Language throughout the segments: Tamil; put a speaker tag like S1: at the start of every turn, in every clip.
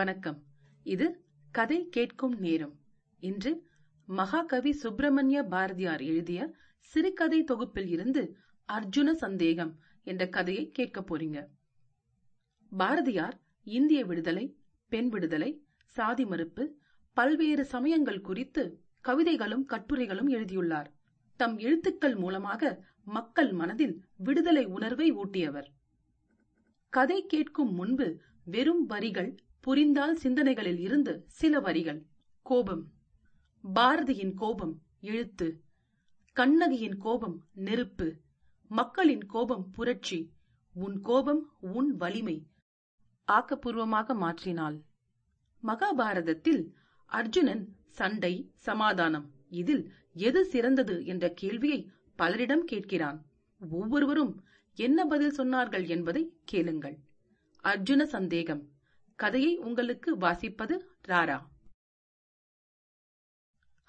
S1: வணக்கம். இது கதை கேட்கும் நேரம். இன்று மகாகவி சுப்பிரமணிய பாரதியார் எழுதிய சிறுகதை தொகுப்பில் இருந்து அர்ஜுன சந்தேகம் என்ற கதையை கேட்க போறீங்க. பாரதியார் இந்திய விடுதலை பெண் விடுதலை சாதி மறுப்பு பல்வேறு சமயங்கள் குறித்து கவிதைகளும் கட்டுரைகளும் எழுதியுள்ளார். தம் எழுத்துக்கள் மூலமாக மக்கள் மனதில் விடுதலை உணர்வை ஊட்டியவர். கதை கேட்கும் முன்பு வெறும் வரிகள் புரிந்தால் சிந்தனைகளில் இருந்து சில வரிகள். கோபம். பாரதியின் கோபம் எழுத்து. கண்ணகியின் கோபம் நெருப்பு. மக்களின் கோபம் புரட்சி. உன் கோபம் உன் வலிமை. ஆக்கப்பூர்வமாக மாற்றினாள் மகாபாரதத்தில் அர்ஜுனன் சண்டை சமாதானம். இதில் எது சிறந்தது என்ற கேள்வியை பலரிடம் கேட்கிறான். ஒவ்வொருவரும் என்ன பதில் சொன்னார்கள் என்பதை கேளுங்கள். அர்ஜுன சந்தேகம். கதையை உங்களுக்கு வாசிப்பது ராரா.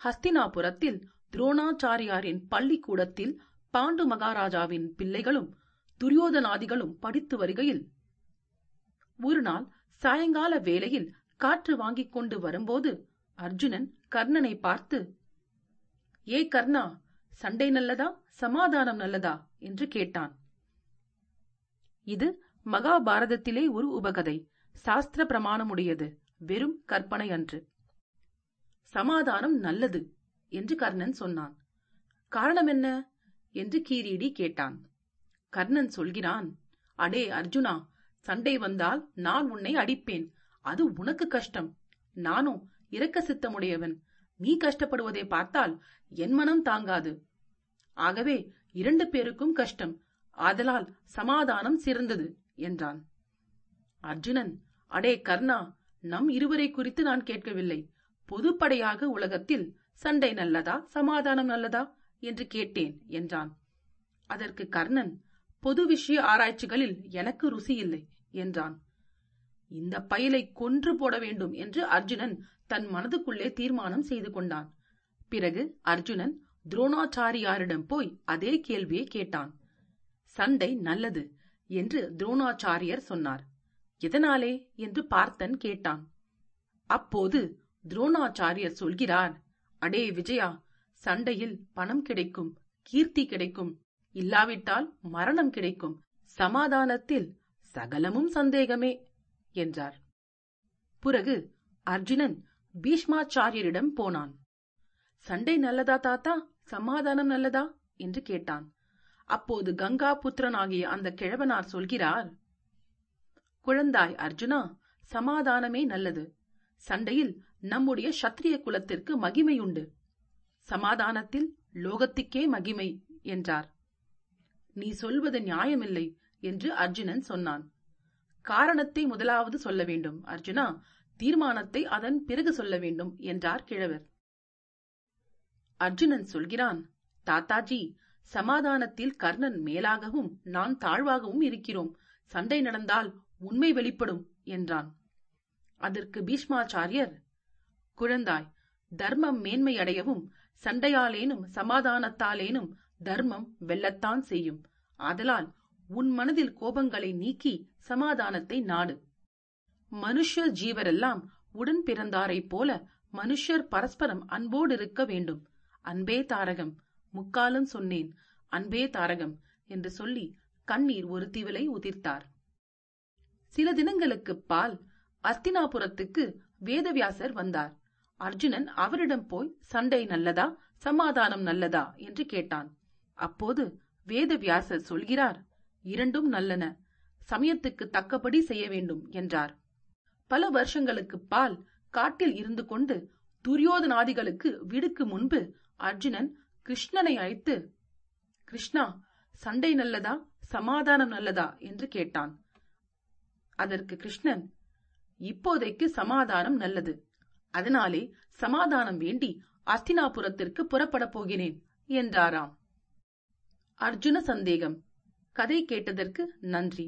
S1: ஹஸ்தினாபுரத்தில் துரோணாச்சாரியாரின் பள்ளிக்கூடத்தில் பாண்டு மகாராஜாவின் பிள்ளைகளும் துரியோதனாதிகளும் படித்து வருகையில் ஒரு நாள் சாயங்கால வேளையில் காற்று வாங்கிக் கொண்டு வரும்போது அர்ஜுனன் கர்ணனை பார்த்து ஏ கர்ணா சண்டை நல்லதா சமாதானம் நல்லதா? என்று கேட்டான். இது மகாபாரதத்திலே ஒரு உபகதை. சாஸ்திர பிரமாணமுடையது வெறும் கற்பனை அன்று சமாதானம் நல்லது என்று கர்ணன் சொன்னான். காரணம் என்ன? என்று கீரீடி கேட்டான். கர்ணன் சொல்கிறான் அடே அர்ஜுனா சண்டை வந்தால் நான் உன்னை அடிப்பேன். அது உனக்கு கஷ்டம். நானும் இரக்க சித்தமுடையவன். நீ கஷ்டப்படுவதை பார்த்தால் என் மனம் தாங்காது. ஆகவே இரண்டு பேருக்கும் கஷ்டம். ஆதலால் சமாதானம் சிறந்தது என்றான். அர்ஜுனன் அடே கர்ணா நம் இருவரை குறித்து நான் கேட்கவில்லை. பொதுப்படையாக உலகத்தில் சண்டை நல்லதா சமாதானம் நல்லதா? என்று கேட்டேன் என்றான். அதற்கு கர்ணன் பொது விஷய ஆராய்ச்சிகளில் எனக்கு ருசி இல்லை என்றான். இந்த பயலை கொன்று போட வேண்டும் என்று அர்ஜுனன் தன் மனதுக்குள்ளே தீர்மானம் செய்து கொண்டான். பிறகு அர்ஜுனன் துரோணாச்சாரியாரிடம் போய் அதே கேள்வியை கேட்டான். சண்டை நல்லது என்று துரோணாச்சாரியர் சொன்னார். எதனாலே என்று பார்த்தன் கேட்டான். அப்போது துரோணாச்சாரியர் சொல்கிறார் அடே விஜயா சண்டையில் பணம் கிடைக்கும் கீர்த்தி கிடைக்கும் இல்லாவிட்டால் மரணம் கிடைக்கும் சமாதானத்தில் சகலமும் சந்தேகமே என்றார். பிறகு அர்ஜுனன் பீஷ்மாச்சாரியரிடம் போனான். சண்டை நல்லதா தாத்தா சமாதானம் நல்லதா? என்று கேட்டான். அப்போது கங்கா புத்திரனாகிய அந்த கிழவனார் சொல்கிறார் குழந்தாய் அர்ஜுனா சமாதானமே நல்லது. சண்டையில் நம்முடைய சத்திரிய குலத்திற்கு மகிமையுண்டு. சமாதானத்தில் லோகத்துக்கே மகிமை என்றார். நீ சொல்வது நியாயமில்லை என்று அர்ஜுனன் சொன்னான். காரணத்தை முதலாவது சொல்ல வேண்டும் அர்ஜுனா. தீர்மானத்தை அதன் பிறகு சொல்ல வேண்டும் என்றார் கிழவர். அர்ஜுனன் சொல்கிறான் தாத்தாஜி சமாதானத்தில் கர்ணன் மேலாகவும் நான் தாழ்வாகவும் இருக்கிறோம். சண்டை நடந்தால் உண்மை வெளிப்படும் என்றான். அதற்கு பீஷ்மாச்சாரியர் குழந்தாய் தர்மம் மேன்மை அடையவும் சண்டையாலேனும் சமாதானத்தாலேனும் தர்மம் வெல்லத்தான் செய்யும். ஆதலால் உன் மனதில் கோபங்களை நீக்கி சமாதானத்தை நாடு. மனுஷர் ஜீவரெல்லாம் உடன் பிறந்தாரைப் போல மனுஷர் பரஸ்பரம் அன்போடு இருக்க வேண்டும். அன்பே தாரகம் முக்காலம் சொன்னேன் அன்பே தாரகம் என்று சொல்லி கண்ணீர் ஒரு திவலை உதிர்த்தார். சில தினங்களுக்கு பால் அஸ்தினாபுரத்துக்கு வேதவியாசர் வந்தார். அர்ஜுனன் அவரிடம் போய் சண்டை நல்லதா? சமாதானம் நல்லதா? என்று கேட்டான். அப்போது வேதவியாசர் சொல்கிறார் இரண்டும் நல்லன. சமயத்துக்கு தக்கபடி செய்ய வேண்டும் என்றார். பல வருஷங்களுக்கு பால் காட்டில் இருந்து கொண்டு துரியோதனாதிகளுக்கு விடுக்கு முன்பு அர்ஜுனன் கிருஷ்ணனை அழைத்து கிருஷ்ணா சண்டை நல்லதா? சமாதானம் நல்லதா? என்று கேட்டான். அதற்கு கிருஷ்ணன் இப்போதைக்கு சமாதானம் நல்லது. அதனாலே சமாதானம் வேண்டி அஸ்தினாபுரத்திற்கு புறப்படப் போகிறேன் என்றாராம். அர்ஜுன சந்தேகம். கதை கேட்டதற்கு நன்றி.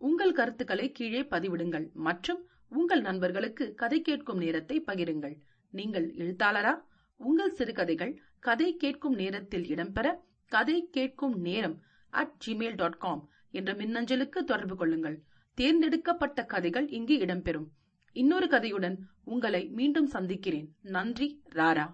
S1: உங்கள் கருத்துக்களை கீழே பதிவிடுங்கள் மற்றும் உங்கள் நண்பர்களுக்கு கதை கேட்கும் நேரத்தை பகிருங்கள். நீங்கள் எழுத்தாளரா? உங்கள் சிறுகதைகள் கதை கேட்கும் நேரத்தில் இடம்பெற கதை கேட்கும் நேரம் அட் ஜிமெயில் டாட் காம் என்ற மின்னஞ்சலுக்கு தொடர்பு கொள்ளுங்கள். தேர்ந்தெடுக்கப்பட்ட கதைகள் இங்கு இடம்பெறும். இன்னொரு கதையுடன் உங்களை மீண்டும் சந்திக்கிறேன். நன்றி ராரா.